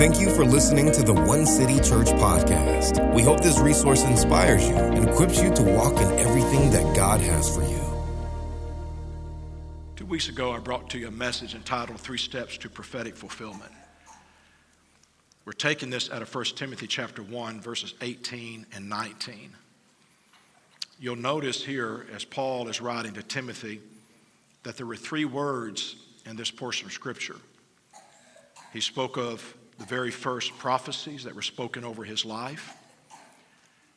Thank you for listening to the One City Church podcast. We hope this resource inspires you and equips you to walk in everything that God has for you. Two weeks ago, I brought to you a message entitled Three Steps to Prophetic Fulfillment. We're taking this out of 1 Timothy chapter 1, verses 18 and 19. You'll notice here, as Paul is writing to Timothy, that there were three words in this portion of Scripture. He spoke of the very first prophecies that were spoken over his life.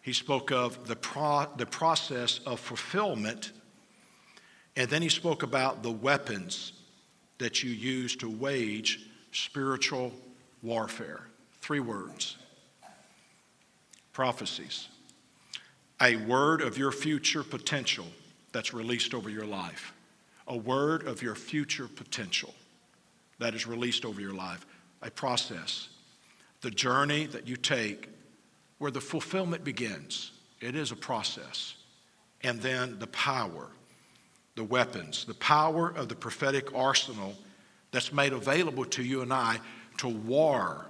He spoke of the, pro- the process of fulfillment. And then he spoke about the weapons that you use to wage spiritual warfare. Three words prophecies. A word of your future potential that's released over your life. A word of your future potential that is released over your life a process, the journey that you take where the fulfillment begins. It is a process. And then the power, the weapons, the power of the prophetic arsenal that's made available to you and I to war,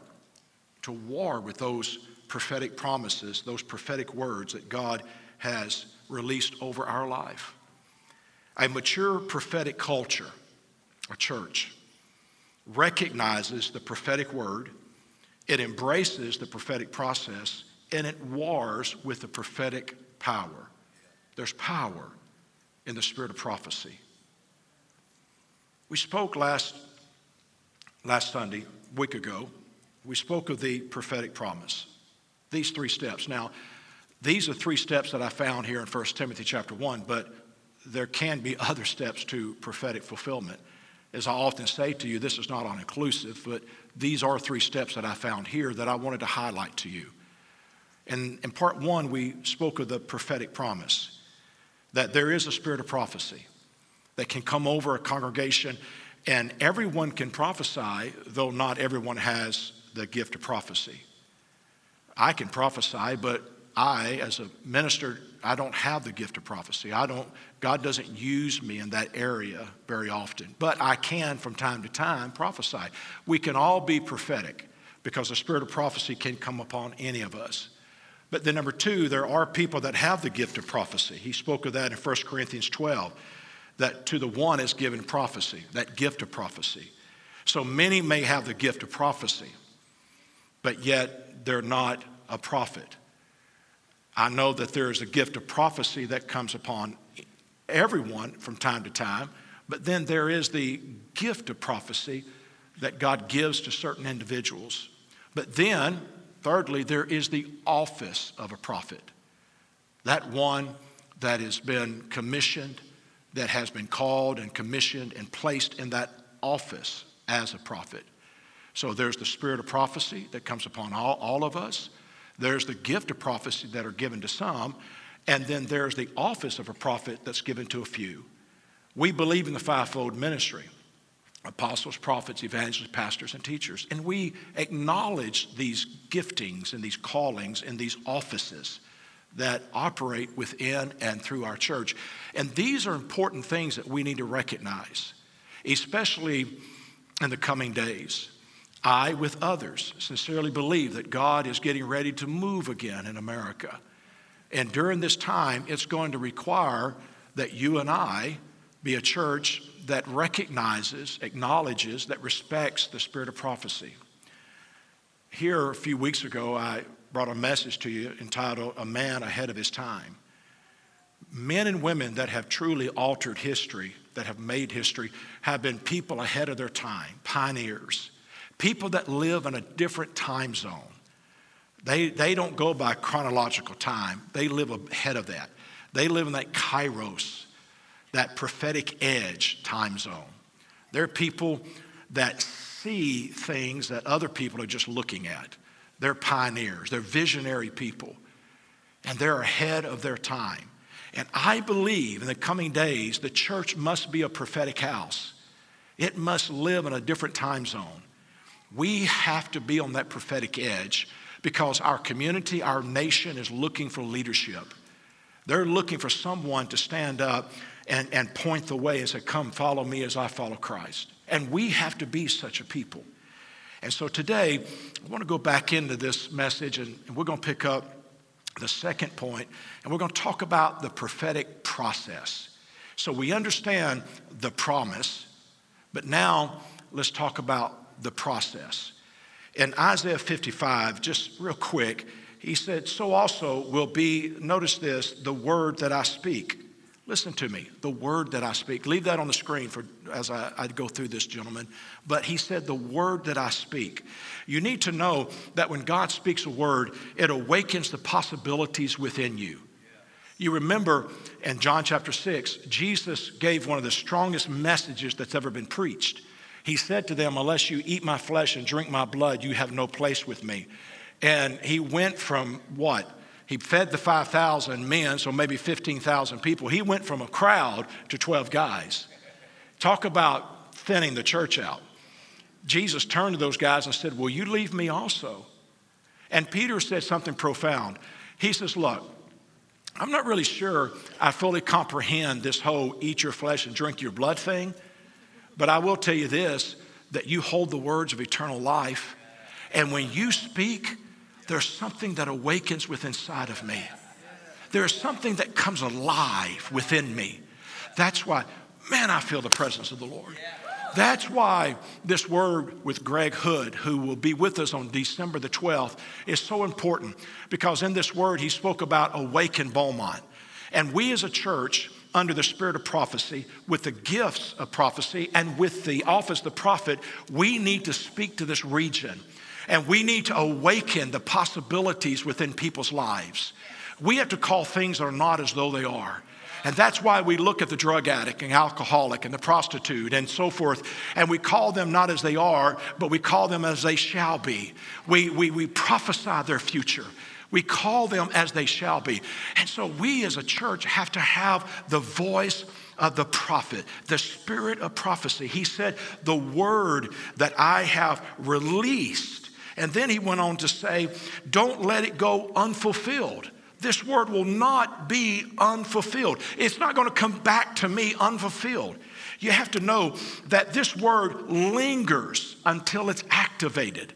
to war with those prophetic promises, those prophetic words that God has released over our life. A mature prophetic culture, a church, recognizes the prophetic word, it embraces the prophetic process, and it wars with the prophetic power. There's power in the spirit of prophecy. We spoke last, last Sunday, week ago, we spoke of the prophetic promise. These three steps. Now, these are three steps that I found here in 1 Timothy chapter 1, but there can be other steps to prophetic fulfillment. As I often say to you, this is not all inclusive, but these are three steps that I found here that I wanted to highlight to you. And in part one, we spoke of the prophetic promise that there is a spirit of prophecy that can come over a congregation, and everyone can prophesy, though not everyone has the gift of prophecy. I can prophesy, but I, as a minister, I don't have the gift of prophecy. I don't, God doesn't use me in that area very often. But I can, from time to time, prophesy. We can all be prophetic because the spirit of prophecy can come upon any of us. But then, number two, there are people that have the gift of prophecy. He spoke of that in 1 Corinthians 12, that to the one is given prophecy, that gift of prophecy. So many may have the gift of prophecy, but yet they're not a prophet. I know that there is a gift of prophecy that comes upon everyone from time to time, but then there is the gift of prophecy that God gives to certain individuals. But then, thirdly, there is the office of a prophet. That one that has been commissioned, that has been called and commissioned and placed in that office as a prophet. So there's the spirit of prophecy that comes upon all, all of us. There's the gift of prophecy that are given to some, and then there's the office of a prophet that's given to a few. We believe in the fivefold ministry apostles, prophets, evangelists, pastors, and teachers. And we acknowledge these giftings and these callings and these offices that operate within and through our church. And these are important things that we need to recognize, especially in the coming days. I, with others, sincerely believe that God is getting ready to move again in America. And during this time, it's going to require that you and I be a church that recognizes, acknowledges, that respects the spirit of prophecy. Here, a few weeks ago, I brought a message to you entitled A Man Ahead of His Time. Men and women that have truly altered history, that have made history, have been people ahead of their time, pioneers People that live in a different time zone, they, they don't go by chronological time, they live ahead of that. They live in that kairos, that prophetic edge time zone. They're people that see things that other people are just looking at. They're pioneers, they're visionary people, and they're ahead of their time. And I believe in the coming days, the church must be a prophetic house. It must live in a different time zone. We have to be on that prophetic edge because our community, our nation is looking for leadership. They're looking for someone to stand up and, and point the way and say, Come, follow me as I follow Christ. And we have to be such a people. And so today, I want to go back into this message and, and we're going to pick up the second point, and we're going to talk about the prophetic process. So we understand the promise, but now let's talk about the process. In Isaiah 55, just real quick, he said, So also will be, notice this, the word that I speak. Listen to me, the word that I speak. Leave that on the screen for as I, I go through this, gentlemen. But he said, the word that I speak. You need to know that when God speaks a word, it awakens the possibilities within you. You remember in John chapter 6, Jesus gave one of the strongest messages that's ever been preached. He said to them, Unless you eat my flesh and drink my blood, you have no place with me. And he went from what? He fed the 5,000 men, so maybe 15,000 people. He went from a crowd to 12 guys. Talk about thinning the church out. Jesus turned to those guys and said, Will you leave me also? And Peter said something profound. He says, Look, I'm not really sure I fully comprehend this whole eat your flesh and drink your blood thing, but I will tell you this that you hold the words of eternal life. And when you speak, there's something that awakens within inside of me. There's something that comes alive within me. That's why, man, I feel the presence of the Lord. That's why this word with Greg Hood, who will be with us on December the 12th, is so important because in this word he spoke about awaken Beaumont. And we as a church, under the spirit of prophecy, with the gifts of prophecy, and with the office of the prophet, we need to speak to this region. And we need to awaken the possibilities within people's lives. We have to call things that are not as though they are. And that's why we look at the drug addict and alcoholic and the prostitute and so forth, and we call them not as they are, but we call them as they shall be. We, we, we prophesy their future. We call them as they shall be. And so we as a church have to have the voice of the prophet, the spirit of prophecy. He said, The word that I have released. And then he went on to say, Don't let it go unfulfilled this word will not be unfulfilled. It's not going to come back to me unfulfilled. You have to know that this word lingers until it's activated.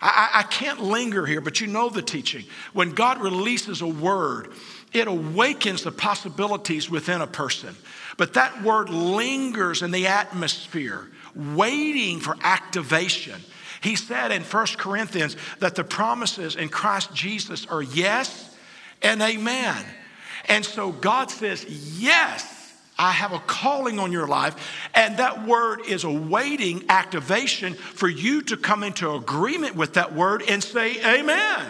I, I, can't linger here, but you know the teaching. When God releases a word, it awakens the possibilities within a person. But that word lingers in the atmosphere, waiting for activation. He said in 1 Corinthians that the promises in Christ Jesus are yes and amen. And so God says, Yes, I have a calling on your life. And that word is awaiting activation for you to come into agreement with that word and say, Amen.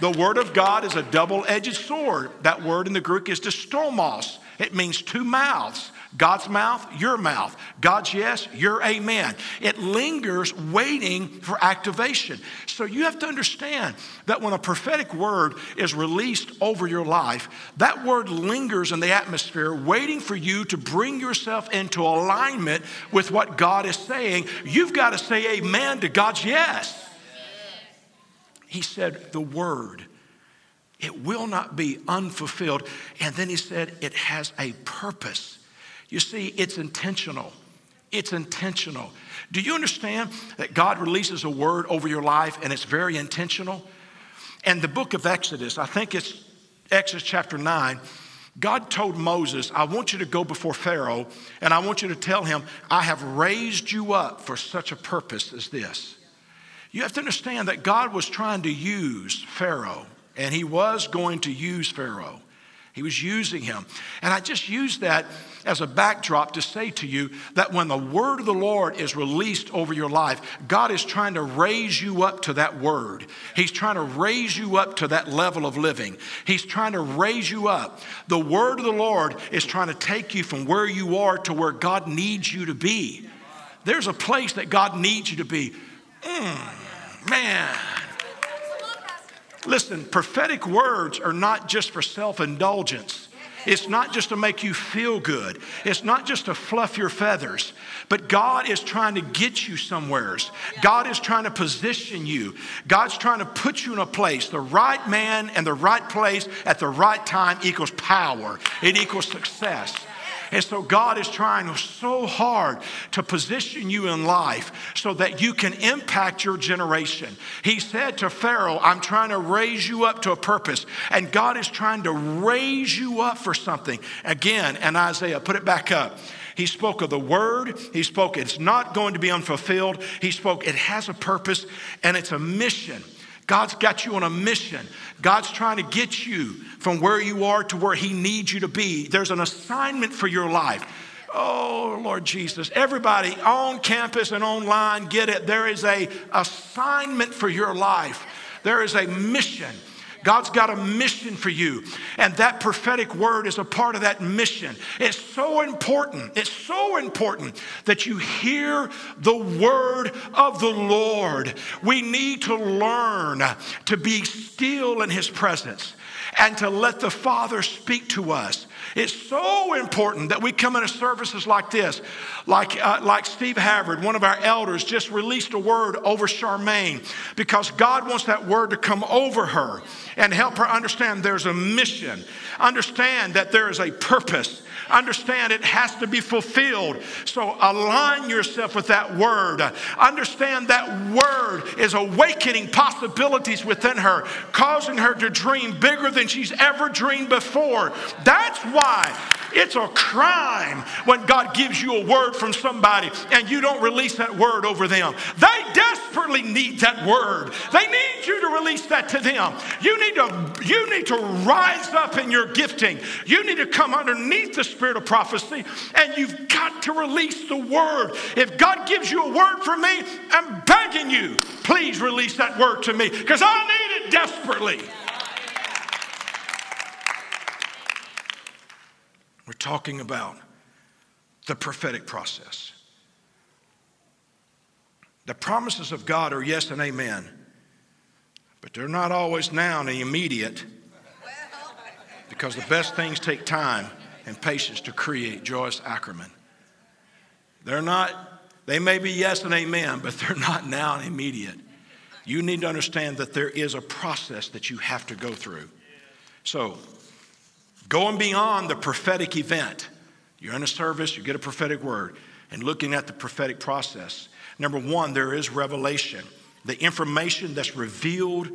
The word of God is a double edged sword. That word in the Greek is distomos. It means two mouths. God's mouth, your mouth. God's yes, your amen. It lingers waiting for activation. So you have to understand that when a prophetic word is released over your life, that word lingers in the atmosphere, waiting for you to bring yourself into alignment with what God is saying. You've got to say amen to God's yes. He said, the word. It will not be unfulfilled. And then he said, it has a purpose. You see, it's intentional. It's intentional. Do you understand that God releases a word over your life and it's very intentional? And the book of Exodus, I think it's Exodus chapter 9, God told Moses, I want you to go before Pharaoh and I want you to tell him, I have raised you up for such a purpose as this. You have to understand that God was trying to use Pharaoh, and he was going to use Pharaoh. He was using him. And I just use that as a backdrop to say to you that when the word of the Lord is released over your life, God is trying to raise you up to that word. He's trying to raise you up to that level of living. He's trying to raise you up. The word of the Lord is trying to take you from where you are to where God needs you to be. There's a place that God needs you to be. Mm, man. Listen, prophetic words are not just for self indulgence. It's not just to make you feel good. It's not just to fluff your feathers. But God is trying to get you somewheres. God is trying to position you. God's trying to put you in a place. The right man and the right place at the right time equals power. It equals success. And so God is trying so hard to position you in life so that you can impact your generation. He said to Pharaoh, I'm trying to raise you up to a purpose. And God is trying to raise you up for something. Again, and Isaiah, put it back up. He spoke of the word. He spoke, it's not going to be unfulfilled. He spoke, it has a purpose and it's a mission. God's got you on a mission. God's trying to get you from where you are to where He needs you to be. There's an assignment for your life. Oh, Lord Jesus. Everybody on campus and online, get it. There is a assignment for your life. There is a mission. God's got a mission for you. And that prophetic word is a part of that mission. It's so important. It's so important that you hear the word of the Lord. We need to learn to be still in his presence and to let the Father speak to us. It's so important that we come into services like this. Like, uh, like Steve Havard, one of our elders, just released a word over Charmaine because God wants that word to come over her and help her understand there's a mission, understand that there is a purpose, understand it has to be fulfilled. So align yourself with that word. Understand that word is awakening possibilities within her, causing her to dream bigger than she's ever dreamed before. That's why it's a crime when God gives you a word from somebody and you don't release that word over them. They desperately need that word. They need you to release that to them. You need to you need to rise up in your gifting. You need to come underneath the spirit of prophecy and you've got to release the word. If God gives you a word from me, I'm begging you, please release that word to me because I need it desperately. We're talking about the prophetic process. The promises of God are yes and amen, but they're not always now and immediate because the best things take time and patience to create. Joyce Ackerman. They're not, they may be yes and amen, but they're not now and immediate. You need to understand that there is a process that you have to go through. So, going beyond the prophetic event, you're in a service, you get a prophetic word, and looking at the prophetic process. Number one, there is revelation, the information that's revealed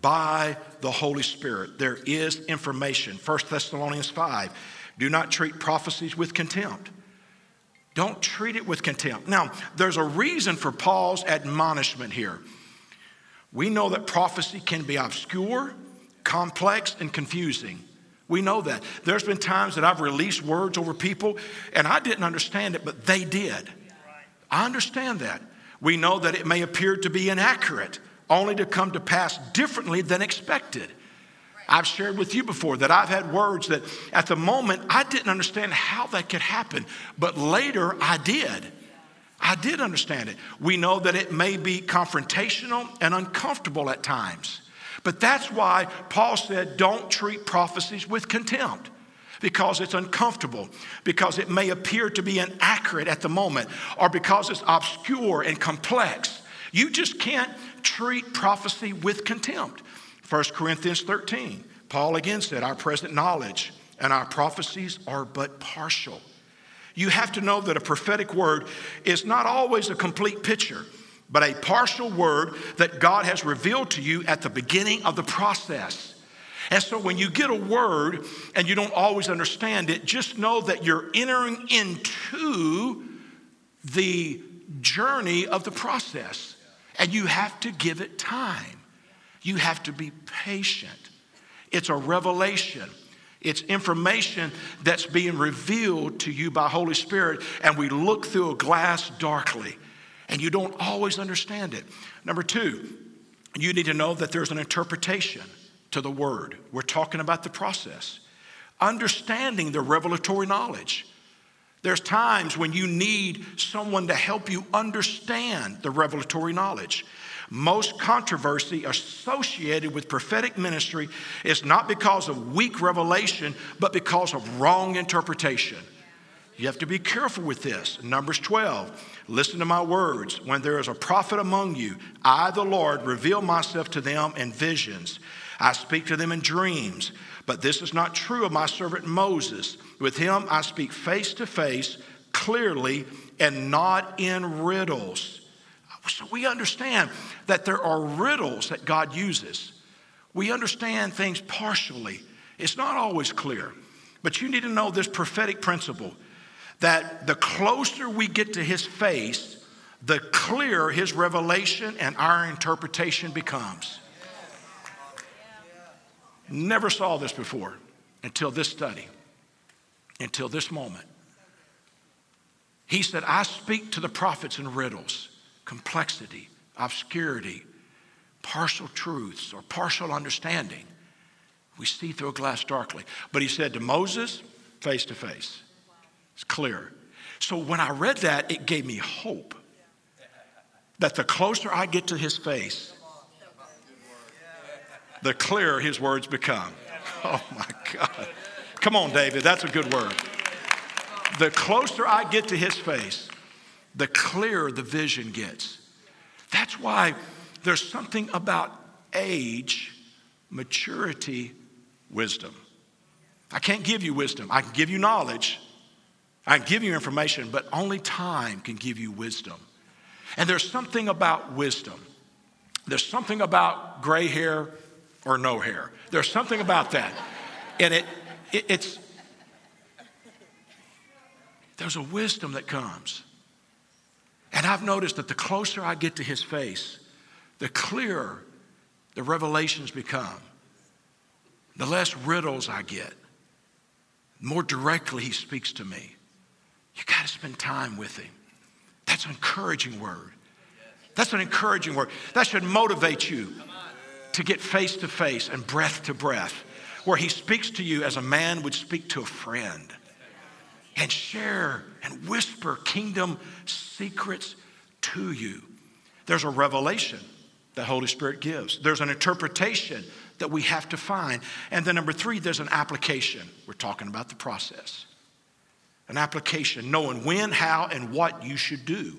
by the Holy Spirit. There is information. 1 Thessalonians 5 do not treat prophecies with contempt. Don't treat it with contempt. Now, there's a reason for Paul's admonishment here. We know that prophecy can be obscure, complex, and confusing. We know that. There's been times that I've released words over people and I didn't understand it, but they did. I understand that. We know that it may appear to be inaccurate, only to come to pass differently than expected. I've shared with you before that I've had words that at the moment I didn't understand how that could happen, but later I did. I did understand it. We know that it may be confrontational and uncomfortable at times. But that's why Paul said, don't treat prophecies with contempt because it's uncomfortable, because it may appear to be inaccurate at the moment, or because it's obscure and complex. You just can't treat prophecy with contempt. 1 Corinthians 13, Paul again said, Our present knowledge and our prophecies are but partial. You have to know that a prophetic word is not always a complete picture but a partial word that God has revealed to you at the beginning of the process. And so when you get a word and you don't always understand it, just know that you're entering into the journey of the process. And you have to give it time. You have to be patient. It's a revelation. It's information that's being revealed to you by Holy Spirit, and we look through a glass darkly and you don't always understand it. Number two, you need to know that there's an interpretation to the word. We're talking about the process. Understanding the revelatory knowledge. There's times when you need someone to help you understand the revelatory knowledge. Most controversy associated with prophetic ministry is not because of weak revelation, but because of wrong interpretation. You have to be careful with this. Numbers 12. Listen to my words. When there is a prophet among you, I, the Lord, reveal myself to them in visions. I speak to them in dreams, but this is not true of my servant Moses. With him I speak face to face, clearly, and not in riddles. So we understand that there are riddles that God uses. We understand things partially. It's not always clear. But you need to know this prophetic principle that the closer we get to his face, the clearer his revelation and our interpretation becomes. Never saw this before until this study, until this moment. He said, I speak to the prophets in riddles, complexity, obscurity, partial truths, or partial understanding. We see through a glass darkly. But he said to Moses, face to face. It's clear. So when I read that, it gave me hope that the closer I get to his face, the clearer his words become. Oh my God. Come on, David, that's a good word. The closer I get to his face, the clearer the vision gets. That's why there's something about age, maturity, wisdom. I can't give you wisdom. I can give you knowledge. I can give you information, but only time can give you wisdom. And there's something about wisdom. There's something about gray hair or no hair. There's something about that. And it, it it's, there's a wisdom that comes. And I've noticed that the closer I get to his face, the clearer the revelations become, the less riddles I get, more directly he speaks to me. You got to spend time with him. That's an encouraging word. That's an encouraging word. That should motivate you to get face to face and breath to breath, where he speaks to you as a man would speak to a friend and share and whisper kingdom secrets to you. There's a revelation that Holy Spirit gives. There's an interpretation that we have to find. And then number three, there's an application. We're talking about the process. An application, knowing when, how, and what you should do.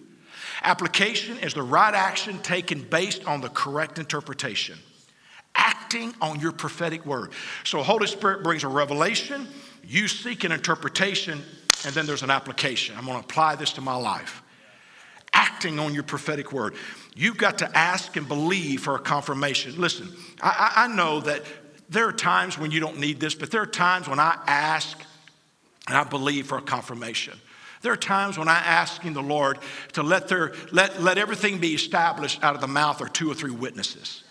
Application is the right action taken based on the correct interpretation acting on your prophetic word. So, Holy Spirit brings a revelation, you seek an interpretation, and then there's an application. I'm going to apply this to my life. Acting on your prophetic word. You've got to ask and believe for a confirmation. Listen, I, I know that there are times when you don't need this, but there are times when I ask and I believe for a confirmation. There are times when I'm asking the Lord to let, their, let, let everything be established out of the mouth of two or three witnesses.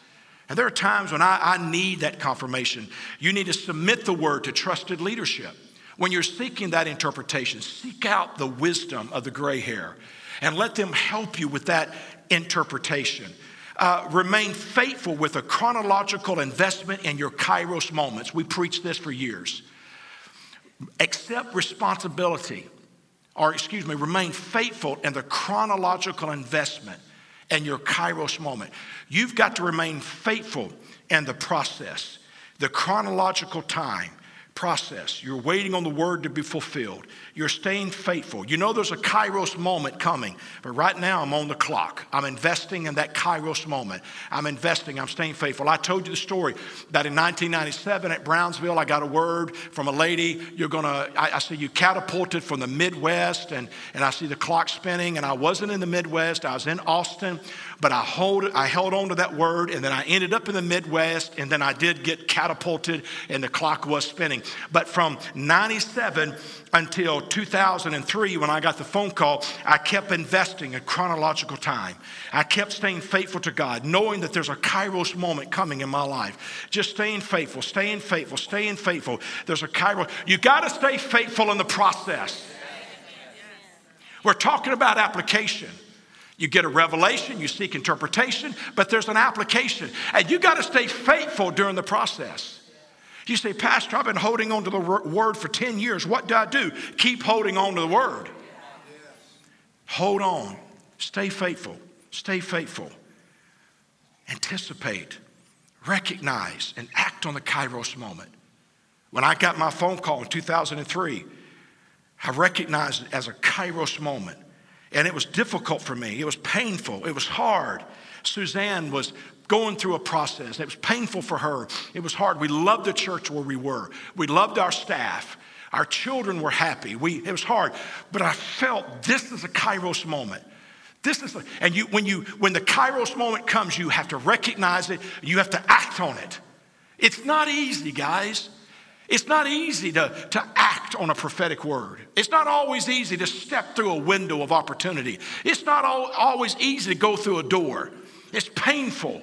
And there are times when I, I need that confirmation. You need to submit the word to trusted leadership. When you're seeking that interpretation, seek out the wisdom of the gray hair and let them help you with that interpretation. Uh, remain faithful with a chronological investment in your kairos moments. We preached this for years. Accept responsibility, or excuse me, remain faithful in the chronological investment and your kairos moment. You've got to remain faithful in the process, the chronological time process. You're waiting on the word to be fulfilled. You're staying faithful. You know there's a kairos moment coming, but right now I'm on the clock. I'm investing in that kairos moment. I'm investing, I'm staying faithful. I told you the story that in 1997 at Brownsville, I got a word from a lady. You're going to, I, I see you catapulted from the Midwest, and, and I see the clock spinning, and I wasn't in the Midwest, I was in Austin. But I, hold, I held on to that word, and then I ended up in the Midwest, and then I did get catapulted, and the clock was spinning. But from 97 until 2003, when I got the phone call, I kept investing in chronological time. I kept staying faithful to God, knowing that there's a kairos moment coming in my life. Just staying faithful, staying faithful, staying faithful. There's a kairos. You got to stay faithful in the process. We're talking about application. You get a revelation, you seek interpretation, but there's an application. And you got to stay faithful during the process. You say, Pastor, I've been holding on to the word for 10 years. What do I do? Keep holding on to the word. Hold on. Stay faithful. Stay faithful. Anticipate, recognize, and act on the Kairos moment. When I got my phone call in 2003, I recognized it as a Kairos moment. And it was difficult for me. It was painful. It was hard. Suzanne was going through a process. It was painful for her. It was hard. We loved the church where we were. We loved our staff. Our children were happy. We, it was hard. But I felt this is a kairos moment. This is, a, and you, when, you, when the kairos moment comes, you have to recognize it. You have to act on it. It's not easy, guys. It's not easy to, to act on a prophetic word. It's not always easy to step through a window of opportunity. It's not all, always easy to go through a door. It's painful.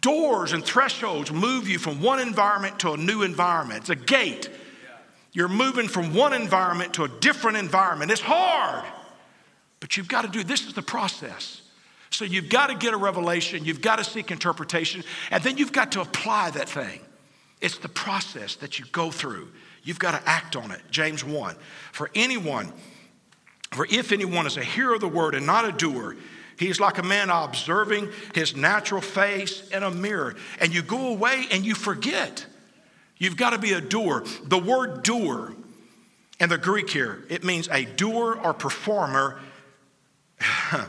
Doors and thresholds move you from one environment to a new environment. It's a gate. You're moving from one environment to a different environment. It's hard, but you've got to do this is the process. So you've got to get a revelation, you've got to seek interpretation, and then you've got to apply that thing. It's the process that you go through. You've got to act on it. James 1. For anyone, for if anyone is a hearer of the word and not a doer, he is like a man observing his natural face in a mirror. And you go away and you forget. You've got to be a doer. The word doer in the Greek here, it means a doer or performer.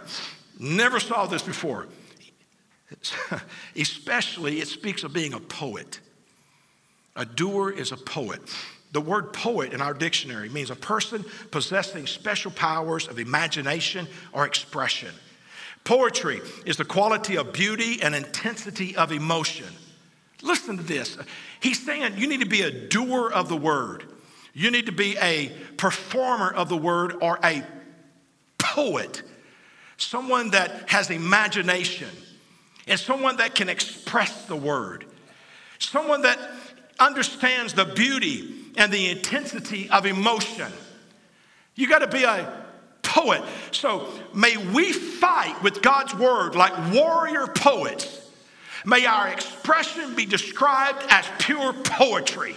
Never saw this before. Especially, it speaks of being a poet. A doer is a poet. The word poet in our dictionary means a person possessing special powers of imagination or expression. Poetry is the quality of beauty and intensity of emotion. Listen to this. He's saying you need to be a doer of the word. You need to be a performer of the word or a poet, someone that has imagination, and someone that can express the word, someone that understands the beauty and the intensity of emotion. You got to be a poet. So may we fight with God's word like warrior poets. May our expression be described as pure poetry.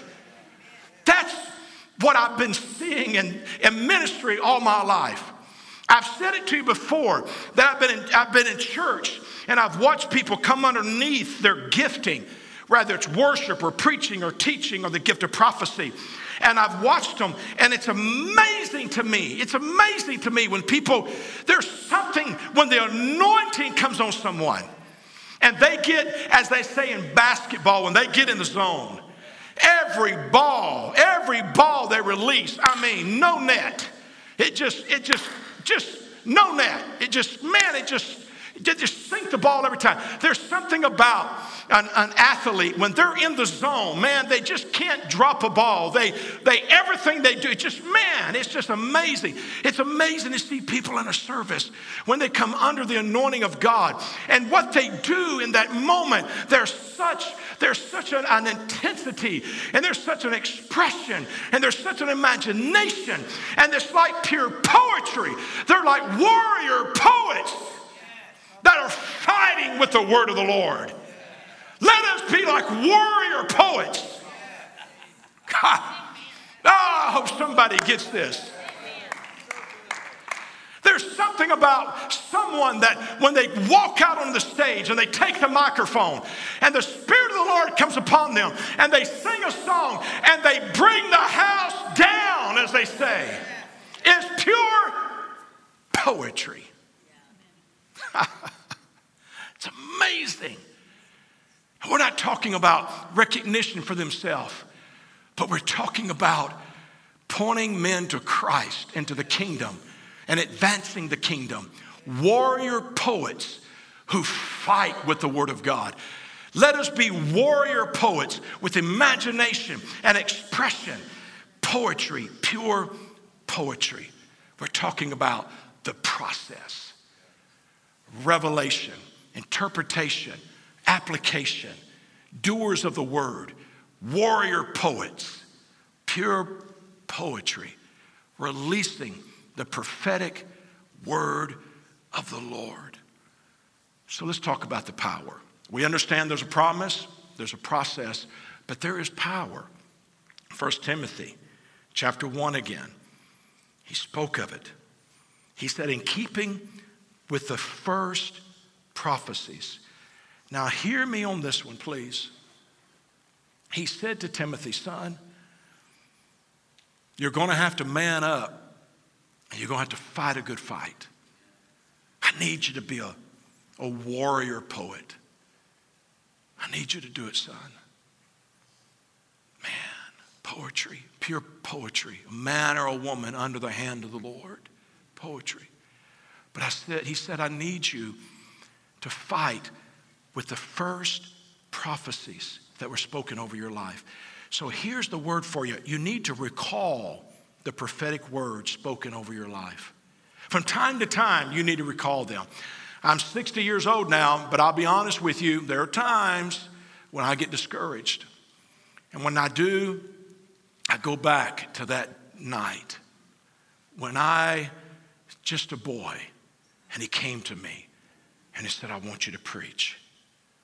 That's what I've been seeing in, in ministry all my life. I've said it to you before that I've been in, I've been in church and I've watched people come underneath their gifting whether it's worship or preaching or teaching or the gift of prophecy. And I've watched them, and it's amazing to me. It's amazing to me when people, there's something, when the anointing comes on someone, and they get, as they say in basketball, when they get in the zone, every ball, every ball they release, I mean, no net. It just, it just, just, no net. It just, man, it just, just sink the ball every time. There's something about an, an, athlete, when they're in the zone, man, they just can't drop a ball. They, they, everything they do, just, man, it's just amazing. It's amazing to see people in a service when they come under the anointing of God. And what they do in that moment, there's such, there's such an, an intensity, and there's such an expression, and there's such an imagination, and it's like pure poetry. They're like warrior poets that are fighting with the word of the Lord. Let us be like warrior poets. God. Oh, I hope somebody gets this. There's something about someone that when they walk out on the stage and they take the microphone and the Spirit of the Lord comes upon them and they sing a song and they bring the house down, as they say, it's pure poetry. it's amazing. We're not talking about recognition for themselves, but we're talking about pointing men to Christ and to the kingdom and advancing the kingdom. Warrior poets who fight with the word of God. Let us be warrior poets with imagination and expression, poetry, pure poetry. We're talking about the process, revelation, interpretation, application, doers of the word, warrior poets, pure poetry, releasing the prophetic word of the Lord. So let's talk about the power. We understand there's a promise, there's a process, but there is power. 1 Timothy chapter 1 again, he spoke of it. He said, in keeping with the first prophecies, now, hear me on this one, please. He said to Timothy, son, you're going to have to man up and you're going to have to fight a good fight. I need you to be a, a warrior poet. I need you to do it, son. Man, poetry, pure poetry. A man or a woman under the hand of the Lord. Poetry. But I said, he said, I need you to fight with the first prophecies that were spoken over your life. So here's the word for you. You need to recall the prophetic words spoken over your life. From time to time, you need to recall them. I'm 60 years old now, but I'll be honest with you, there are times when I get discouraged. And when I do, I go back to that night when I, just a boy, and he came to me and he said, I want you to preach.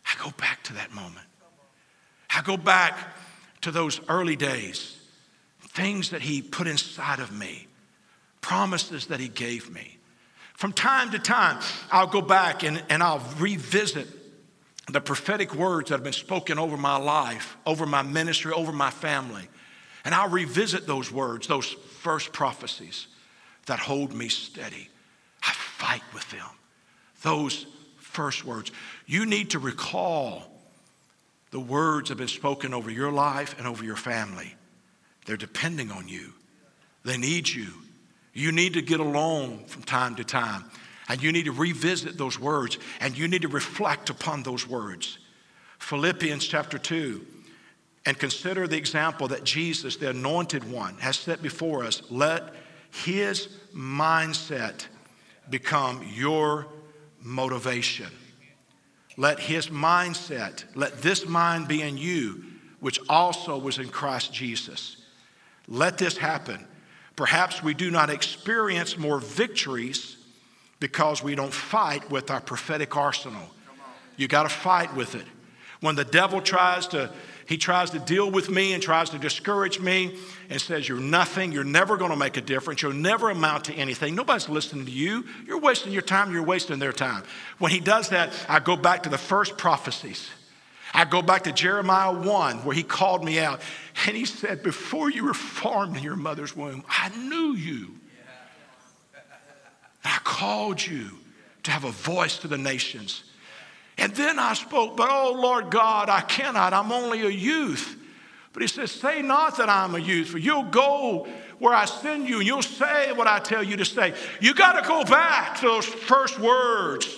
I go back to that moment. I go back to those early days, things that he put inside of me, promises that he gave me. From time to time, I'll go back and, and I'll revisit the prophetic words that have been spoken over my life, over my ministry, over my family. And I'll revisit those words, those first prophecies that hold me steady. Fight with them. Those first words. You need to recall the words that have been spoken over your life and over your family. They're depending on you, they need you. You need to get alone from time to time. And you need to revisit those words and you need to reflect upon those words. Philippians chapter 2. And consider the example that Jesus, the anointed one, has set before us. Let his mindset become your motivation. Let his mindset, let this mind be in you, which also was in Christ Jesus. Let this happen. Perhaps we do not experience more victories because we don't fight with our prophetic arsenal. You got to fight with it. When the devil tries to he tries to deal with me and tries to discourage me and says, You're nothing. You're never going to make a difference. You'll never amount to anything. Nobody's listening to you. You're wasting your time. You're wasting their time. When he does that, I go back to the first prophecies. I go back to Jeremiah 1, where he called me out. And he said, Before you were formed in your mother's womb, I knew you. I called you to have a voice to the nations. And then I spoke, but oh Lord God, I cannot. I'm only a youth. But he says, Say not that I'm a youth, for you'll go where I send you and you'll say what I tell you to say. You got to go back to those first words.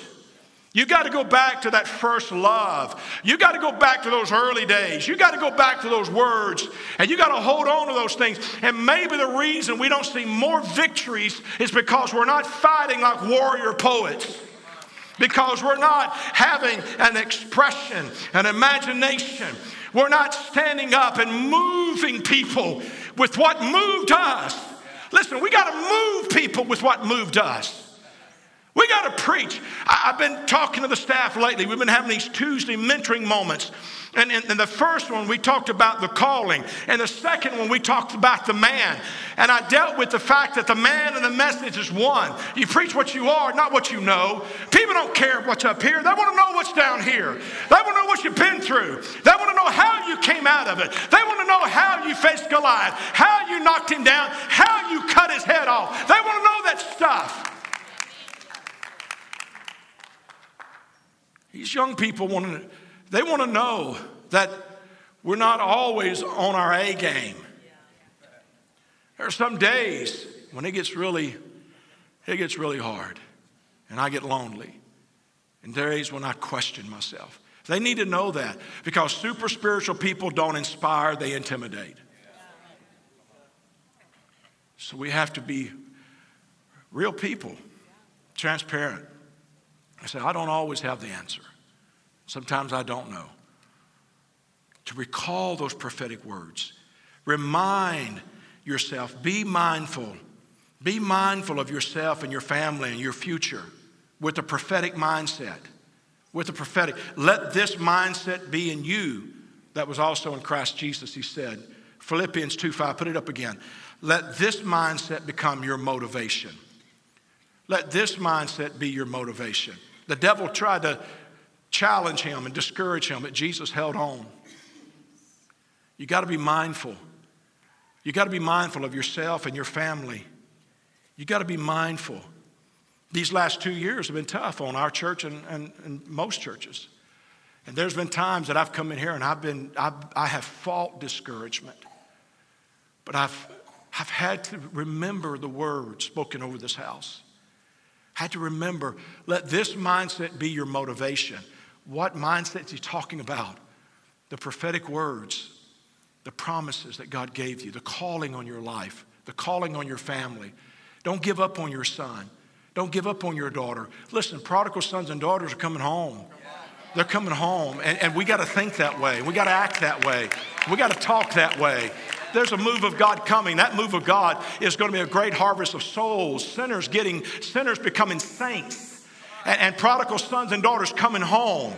You got to go back to that first love. You got to go back to those early days. You got to go back to those words. And you got to hold on to those things. And maybe the reason we don't see more victories is because we're not fighting like warrior poets because we're not having an expression, an imagination. We're not standing up and moving people with what moved us. Listen, we got to move people with what moved us. We got to preach. I've been talking to the staff lately. We've been having these Tuesday mentoring moments. And in, the first one, we talked about the calling. And the second one, we talked about the man. And I dealt with the fact that the man and the message is one. You preach what you are, not what you know. People don't care what's up here. They want to know what's down here. They want to know what you've been through. They want to know how you came out of it. They want to know how you faced Goliath, how you knocked him down, how you cut his head off. They want to know that stuff. These young people want to they want to know that we're not always on our A game. There are some days when it gets really, it gets really hard, and I get lonely. And days when I question myself. They need to know that because super spiritual people don't inspire, they intimidate. So we have to be real people, transparent. I say, I don't always have the answer. Sometimes I don't know. To recall those prophetic words. Remind yourself, be mindful. Be mindful of yourself and your family and your future with a prophetic mindset. With a prophetic. Let this mindset be in you that was also in Christ Jesus, he said. Philippians 2 5, put it up again. Let this mindset become your motivation. Let this mindset be your motivation. The devil tried to challenge him and discourage him, but Jesus held on. You got to be mindful. You got to be mindful of yourself and your family. You got to be mindful. These last two years have been tough on our church and, and, and most churches. And there's been times that I've come in here and I've been, I've, I have fought discouragement. But I've, I've had to remember the words spoken over this house. Had to remember, let this mindset be your motivation. What mindset is he talking about? The prophetic words, the promises that God gave you, the calling on your life, the calling on your family. Don't give up on your son. Don't give up on your daughter. Listen, prodigal sons and daughters are coming home. They're coming home, and, and we got to think that way. We got to act that way. We got to talk that way. There's a move of God coming. That move of God is going to be a great harvest of souls, sinners getting, sinners becoming saints, and, and prodigal sons and daughters coming home,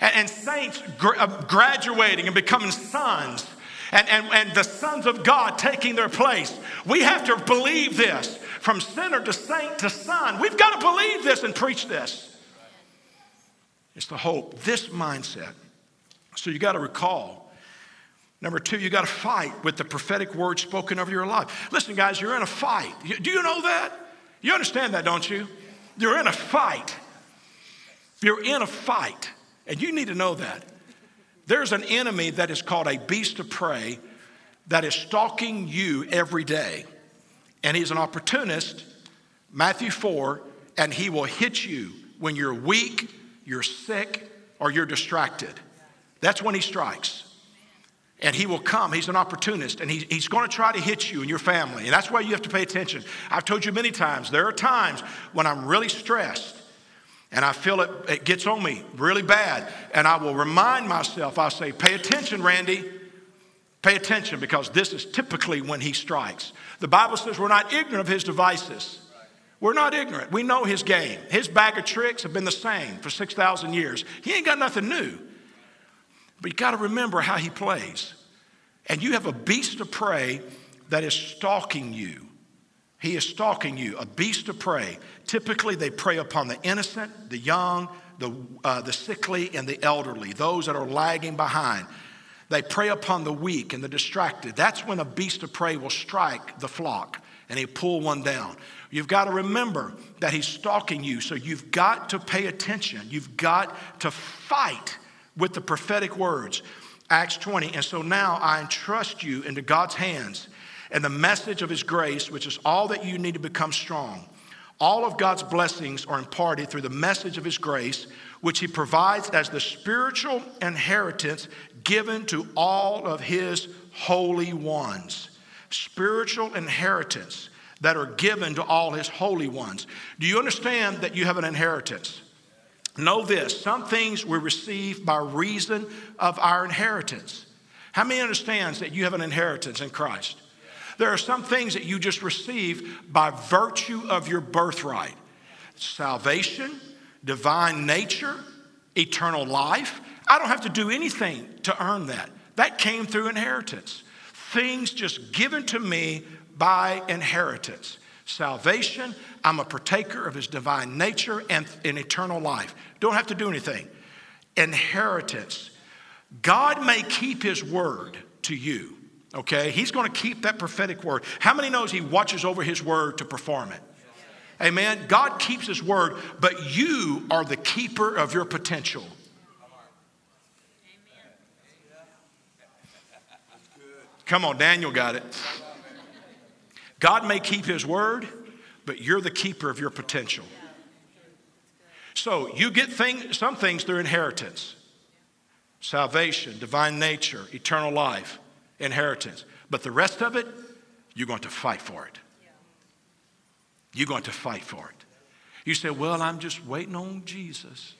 and, and saints gr- uh, graduating and becoming sons. And, and, and the sons of God taking their place. We have to believe this from sinner to saint to son. We've got to believe this and preach this. It's the hope, this mindset. So you got to recall. Number two, you got to fight with the prophetic word spoken over your life. Listen, guys, you're in a fight. Do you know that? You understand that, don't you? You're in a fight. You're in a fight. And you need to know that. There's an enemy that is called a beast of prey that is stalking you every day. And he's an opportunist, Matthew 4, and he will hit you when you're weak, you're sick, or you're distracted. That's when he strikes. And he will come. He's an opportunist, and he, he's going to try to hit you and your family. And that's why you have to pay attention. I've told you many times there are times when I'm really stressed and I feel it, it gets on me really bad. And I will remind myself, I say, pay attention, Randy. Pay attention because this is typically when he strikes. The Bible says we're not ignorant of his devices. We're not ignorant. We know his game. His bag of tricks have been the same for 6,000 years. He ain't got nothing new. But you got to remember how he plays. And you have a beast of prey that is stalking you. He is stalking you, a beast of prey. Typically, they prey upon the innocent, the young, the, uh, the sickly, and the elderly, those that are lagging behind. They prey upon the weak and the distracted. That's when a beast of prey will strike the flock and he pull one down. You've got to remember that he's stalking you, so you've got to pay attention. You've got to fight with the prophetic words. Acts 20. And so now I entrust you into God's hands and the message of his grace, which is all that you need to become strong. All of God's blessings are imparted through the message of his grace, which he provides as the spiritual inheritance given to all of his holy ones. Spiritual inheritance that are given to all his holy ones. Do you understand that you have an inheritance? Know this some things we receive by reason of our inheritance. How many understands that you have an inheritance in Christ? There are some things that you just receive by virtue of your birthright salvation, divine nature, eternal life. I don't have to do anything to earn that. That came through inheritance. Things just given to me by inheritance. Salvation, I'm a partaker of his divine nature and in eternal life. Don't have to do anything. Inheritance. God may keep his word to you. Okay? He's going to keep that prophetic word. How many knows he watches over his word to perform it? Amen. God keeps his word, but you are the keeper of your potential. Come on, Daniel got it. God may keep his word, but you're the keeper of your potential. So you get thing, some things through inheritance salvation, divine nature, eternal life, inheritance. But the rest of it, you're going to fight for it. You're going to fight for it. You say, Well, I'm just waiting on Jesus.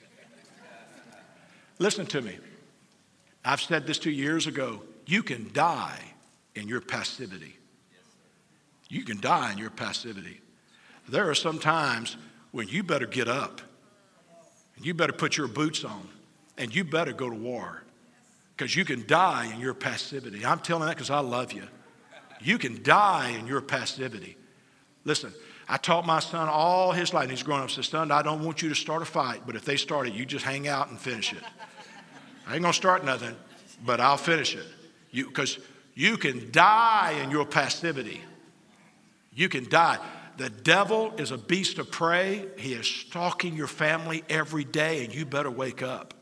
Listen to me. I've said this two years ago. You can die in your passivity. You can die in your passivity. There are some times when you better get up and you better put your boots on and you better go to war because you can die in your passivity. I'm telling that because I love you. You can die in your passivity. Listen, I taught my son all his life, and he's grown up, says, Son, I don't want you to start a fight, but if they start it, you just hang out and finish it. I ain't gonna start nothing, but I'll finish it. Because you, you can die in your passivity. You can die. The devil is a beast of prey. He is stalking your family every day, and you better wake up.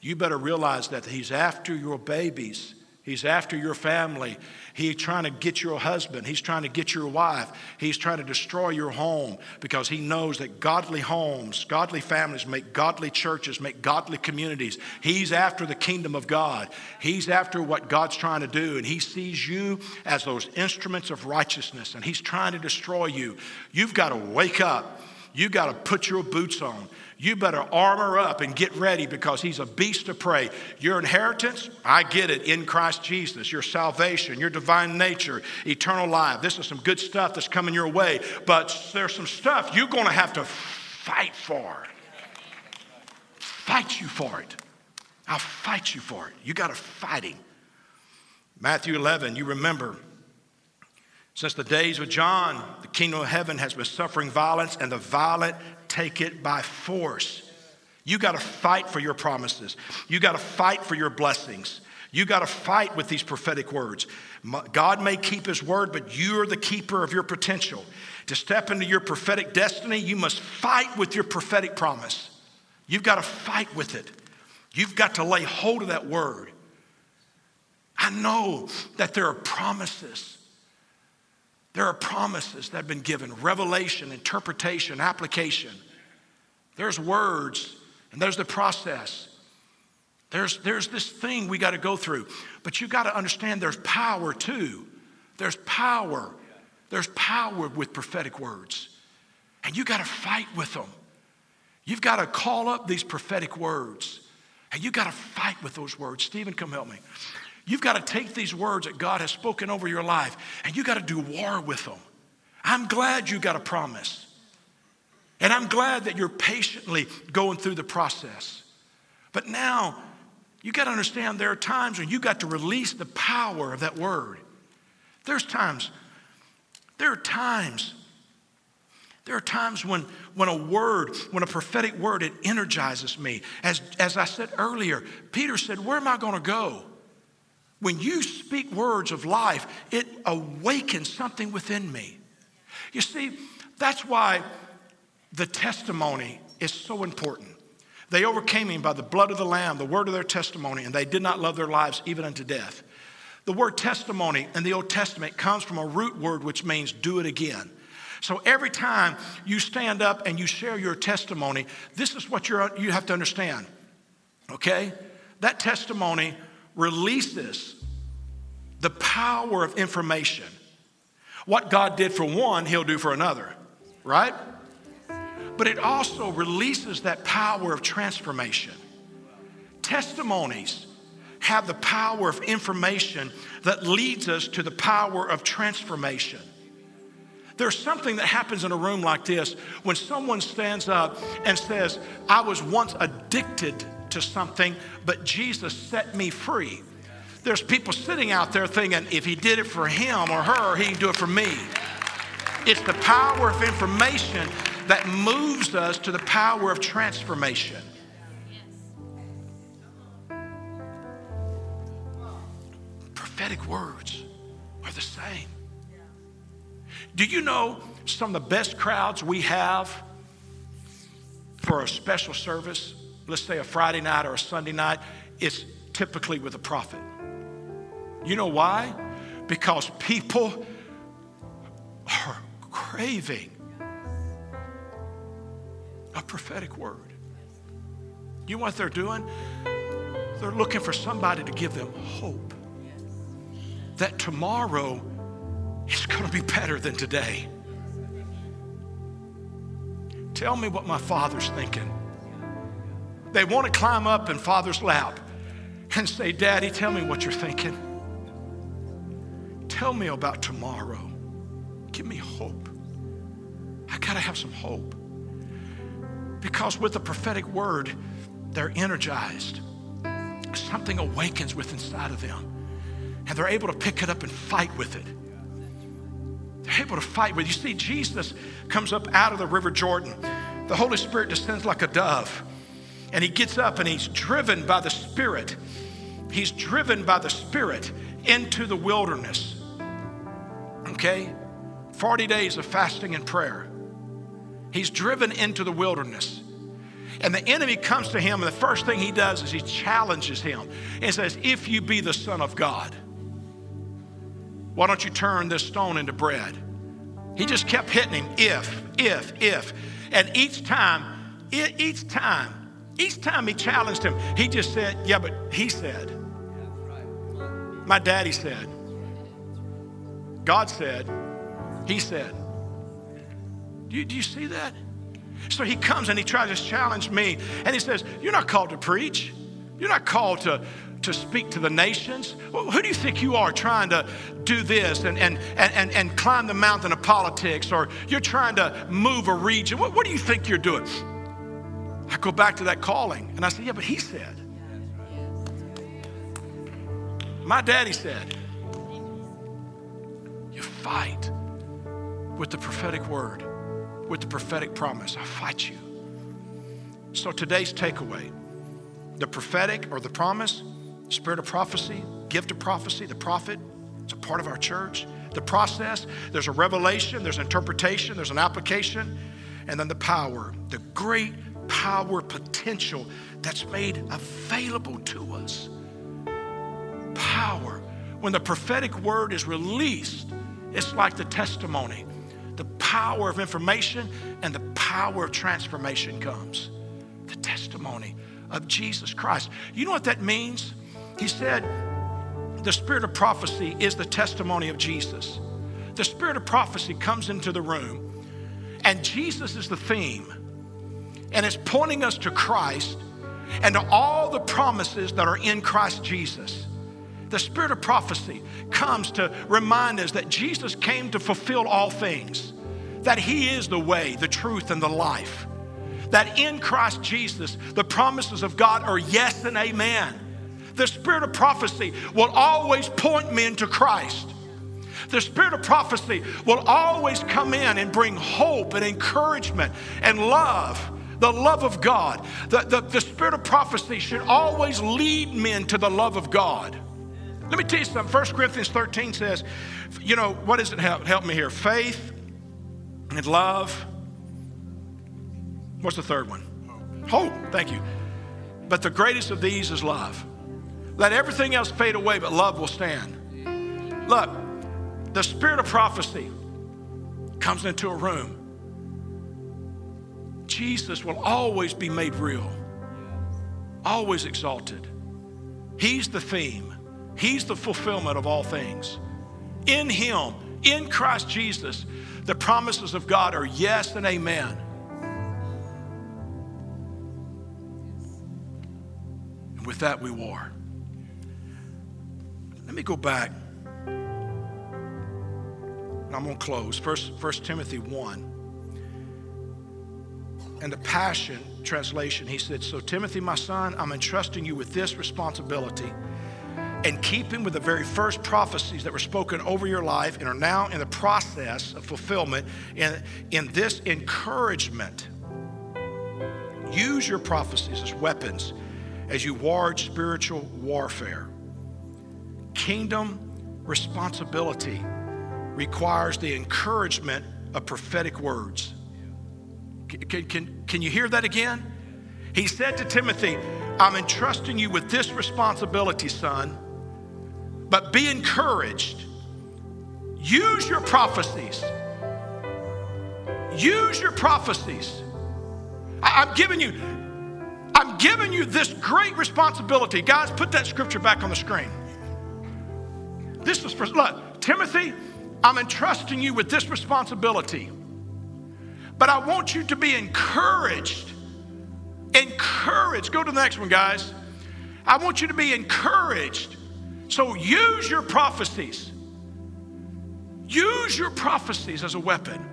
you better realize that He's after your babies. He's after your family. He's trying to get your husband. He's trying to get your wife. He's trying to destroy your home because he knows that godly homes, godly families make godly churches, make godly communities. He's after the kingdom of God. He's after what God's trying to do, and he sees you as those instruments of righteousness, and he's trying to destroy you. You've got to wake up. You've got to put your boots on. You better armor up and get ready because he's a beast of prey. Your inheritance, I get it, in Christ Jesus. Your salvation, your divine nature, eternal life. This is some good stuff that's coming your way, but there's some stuff you're going to have to fight for. Fight you for it. I'll fight you for it. You got to fighting. Matthew 11, you remember since the days of John, the kingdom of heaven has been suffering violence, and the violent take it by force. You got to fight for your promises. You got to fight for your blessings. You got to fight with these prophetic words. God may keep his word, but you're the keeper of your potential. To step into your prophetic destiny, you must fight with your prophetic promise. You've got to fight with it. You've got to lay hold of that word. I know that there are promises there are promises that have been given revelation, interpretation, application. There's words, and there's the process. There's, there's this thing we got to go through. But you got to understand there's power too. There's power. There's power with prophetic words. And you got to fight with them. You've got to call up these prophetic words. And you got to fight with those words. Stephen, come help me. You've got to take these words that God has spoken over your life and you've got to do war with them. I'm glad you got a promise. And I'm glad that you're patiently going through the process. But now, you got to understand there are times when you got to release the power of that word. There's times, there are times, there are times when, when a word, when a prophetic word, it energizes me. As, as I said earlier, Peter said, Where am I going to go? When you speak words of life, it awakens something within me. You see, that's why the testimony is so important. They overcame him by the blood of the Lamb, the word of their testimony, and they did not love their lives even unto death. The word testimony in the Old Testament comes from a root word which means do it again. So every time you stand up and you share your testimony, this is what you're, you have to understand. Okay? That testimony releases the power of information. What God did for one, He'll do for another, right? But it also releases that power of transformation. Testimonies have the power of information that leads us to the power of transformation. There's something that happens in a room like this when someone stands up and says, I was once addicted to something, but Jesus set me free. There's people sitting out there thinking, if he did it for him or her, he can do it for me. It's the power of information that moves us to the power of transformation. Prophetic words are the same. Do you know some of the best crowds we have for a special service let's say a Friday night or a Sunday night, it's typically with a prophet. You know why? Because people are craving a prophetic word. You know what they're doing? They're looking for somebody to give them hope that tomorrow is going to be better than today. Tell me what my father's thinking. They want to climb up in father's lap and say, Daddy, tell me what you're thinking. Tell me about tomorrow. Give me hope. I got to have some hope. Because with the prophetic word, they're energized. Something awakens within inside of them. And they're able to pick it up and fight with it. They're able to fight with it. You see, Jesus comes up out of the River Jordan. The Holy Spirit descends like a dove. And he gets up and he's driven by the Spirit. He's driven by the Spirit into the wilderness. Okay? 40 days of fasting and prayer. He's driven into the wilderness. And the enemy comes to him, and the first thing he does is he challenges him and says, If you be the Son of God, why don't you turn this stone into bread? He just kept hitting him, if, if, if. And each time, each time, each time he challenged him, he just said, Yeah, but he said. My daddy said. God said. He said. Do you, do you see that? So he comes and he tries to challenge me. And he says, You're not called to preach. You're not called to, to speak to the nations. Who do you think you are trying to do this and, and, and, and, climb the mountain of politics? Or you're trying to move a region? What, what do you think you're doing? I go back to that calling and I say, Yeah, but he said. My daddy said, You fight with the prophetic word with the prophetic promise. I fight you. So today's takeaway the prophetic or the promise, spirit of prophecy, gift of prophecy, the prophet, it's a part of our church. The process, there's a revelation, there's an interpretation, there's an application, and then the power, the great power potential that's made available to us. Power. When the prophetic word is released, it's like the testimony the power of information and the power of transformation comes. The testimony of Jesus Christ. You know what that means? He said, the spirit of prophecy is the testimony of Jesus. The spirit of prophecy comes into the room, and Jesus is the theme, and it's pointing us to Christ and to all the promises that are in Christ Jesus. The spirit of prophecy comes to remind us that Jesus came to fulfill all things, that He is the way, the truth, and the life. That in Christ Jesus, the promises of God are yes and amen. The spirit of prophecy will always point men to Christ. The spirit of prophecy will always come in and bring hope and encouragement and love the love of God. The, the, the, spirit of prophecy should always lead men to the love of God. Let me tell you something. 1 Corinthians 13 says, you know, what does it help, help me here? Faith and love. What's the third one? Hope. Thank you. But the greatest of these is love. Let everything else fade away, but love will stand. Look, the spirit of prophecy comes into a room. Jesus will always be made real, always exalted. He's the theme. He's the fulfillment of all things. In Him, in Christ Jesus, the promises of God are yes and amen. And with that, we war. Let me go back. I'm going to close. First, First Timothy 1. And the Passion translation, he said, So, Timothy, my son, I'm entrusting you with this responsibility in keeping with the very first prophecies that were spoken over your life and are now in the process of fulfillment in, in this encouragement. Use your prophecies as weapons as you wage spiritual warfare. Kingdom responsibility requires the encouragement of prophetic words. Can, can, can you hear that again? He said to Timothy, I'm entrusting you with this responsibility, son but be encouraged. Use your prophecies. Use your prophecies. I, am giving you, I'm giving you this great responsibility. Guys, put that scripture back on the screen. This was for look, Timothy, I'm entrusting you with this responsibility. But I want you to be encouraged. Encouraged. Go to the next one, guys. I want you to be encouraged so use your prophecies. Use your prophecies as a weapon.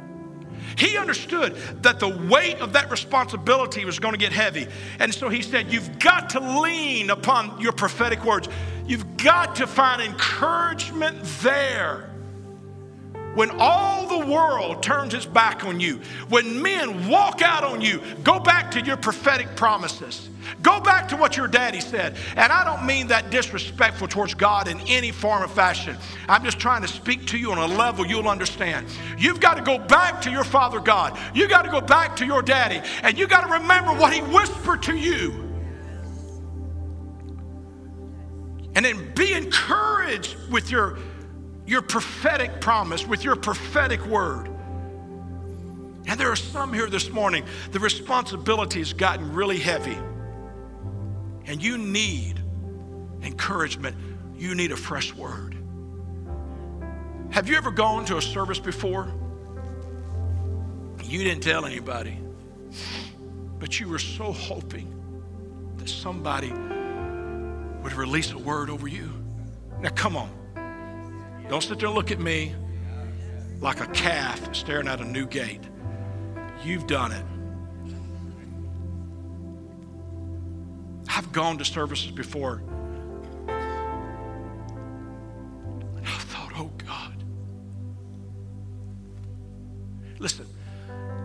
He understood that the weight of that responsibility was going to get heavy. And so he said, You've got to lean upon your prophetic words. You've got to find encouragement there. When all the world turns its back on you, when men walk out on you, go back to your prophetic promises. Go back to what your daddy said. And I don't mean that disrespectful towards God in any form or fashion. I'm just trying to speak to you on a level you'll understand. You've got to go back to your Father God. You got to go back to your daddy. And you got to remember what he whispered to you. And then be encouraged with your your prophetic promise, with your prophetic word. And there are some here this morning, the responsibility has gotten really heavy. And you need encouragement. You need a fresh word. Have you ever gone to a service before? You didn't tell anybody, but you were so hoping that somebody would release a word over you. Now, come on. Don't sit there and look at me like a calf staring at a new gate. You've done it. I've gone to services before. And I thought, oh God. Listen,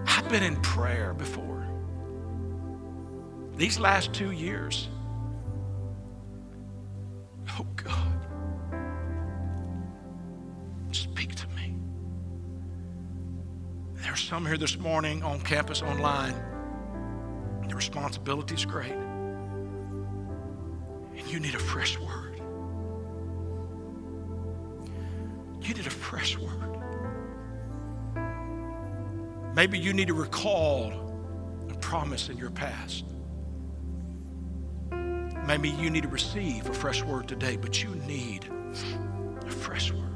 I've been in prayer before. These last two years. Some here this morning on campus, online. The responsibility is great. And you need a fresh word. You need a fresh word. Maybe you need to recall a promise in your past. Maybe you need to receive a fresh word today, but you need a fresh word.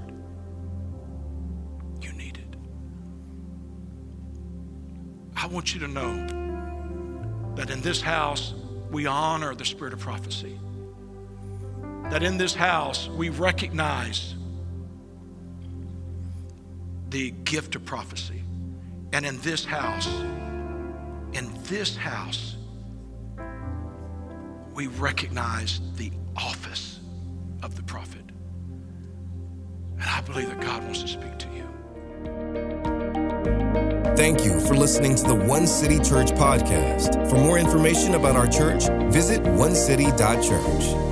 Want you to know that in this house, we honor the spirit of prophecy. That in this house, we recognize the gift of prophecy. And in this house, in this house, we recognize the office of the prophet. And I believe that God wants to speak to you. Thank you for listening to the One City Church podcast. For more information about our church, visit onecity.church.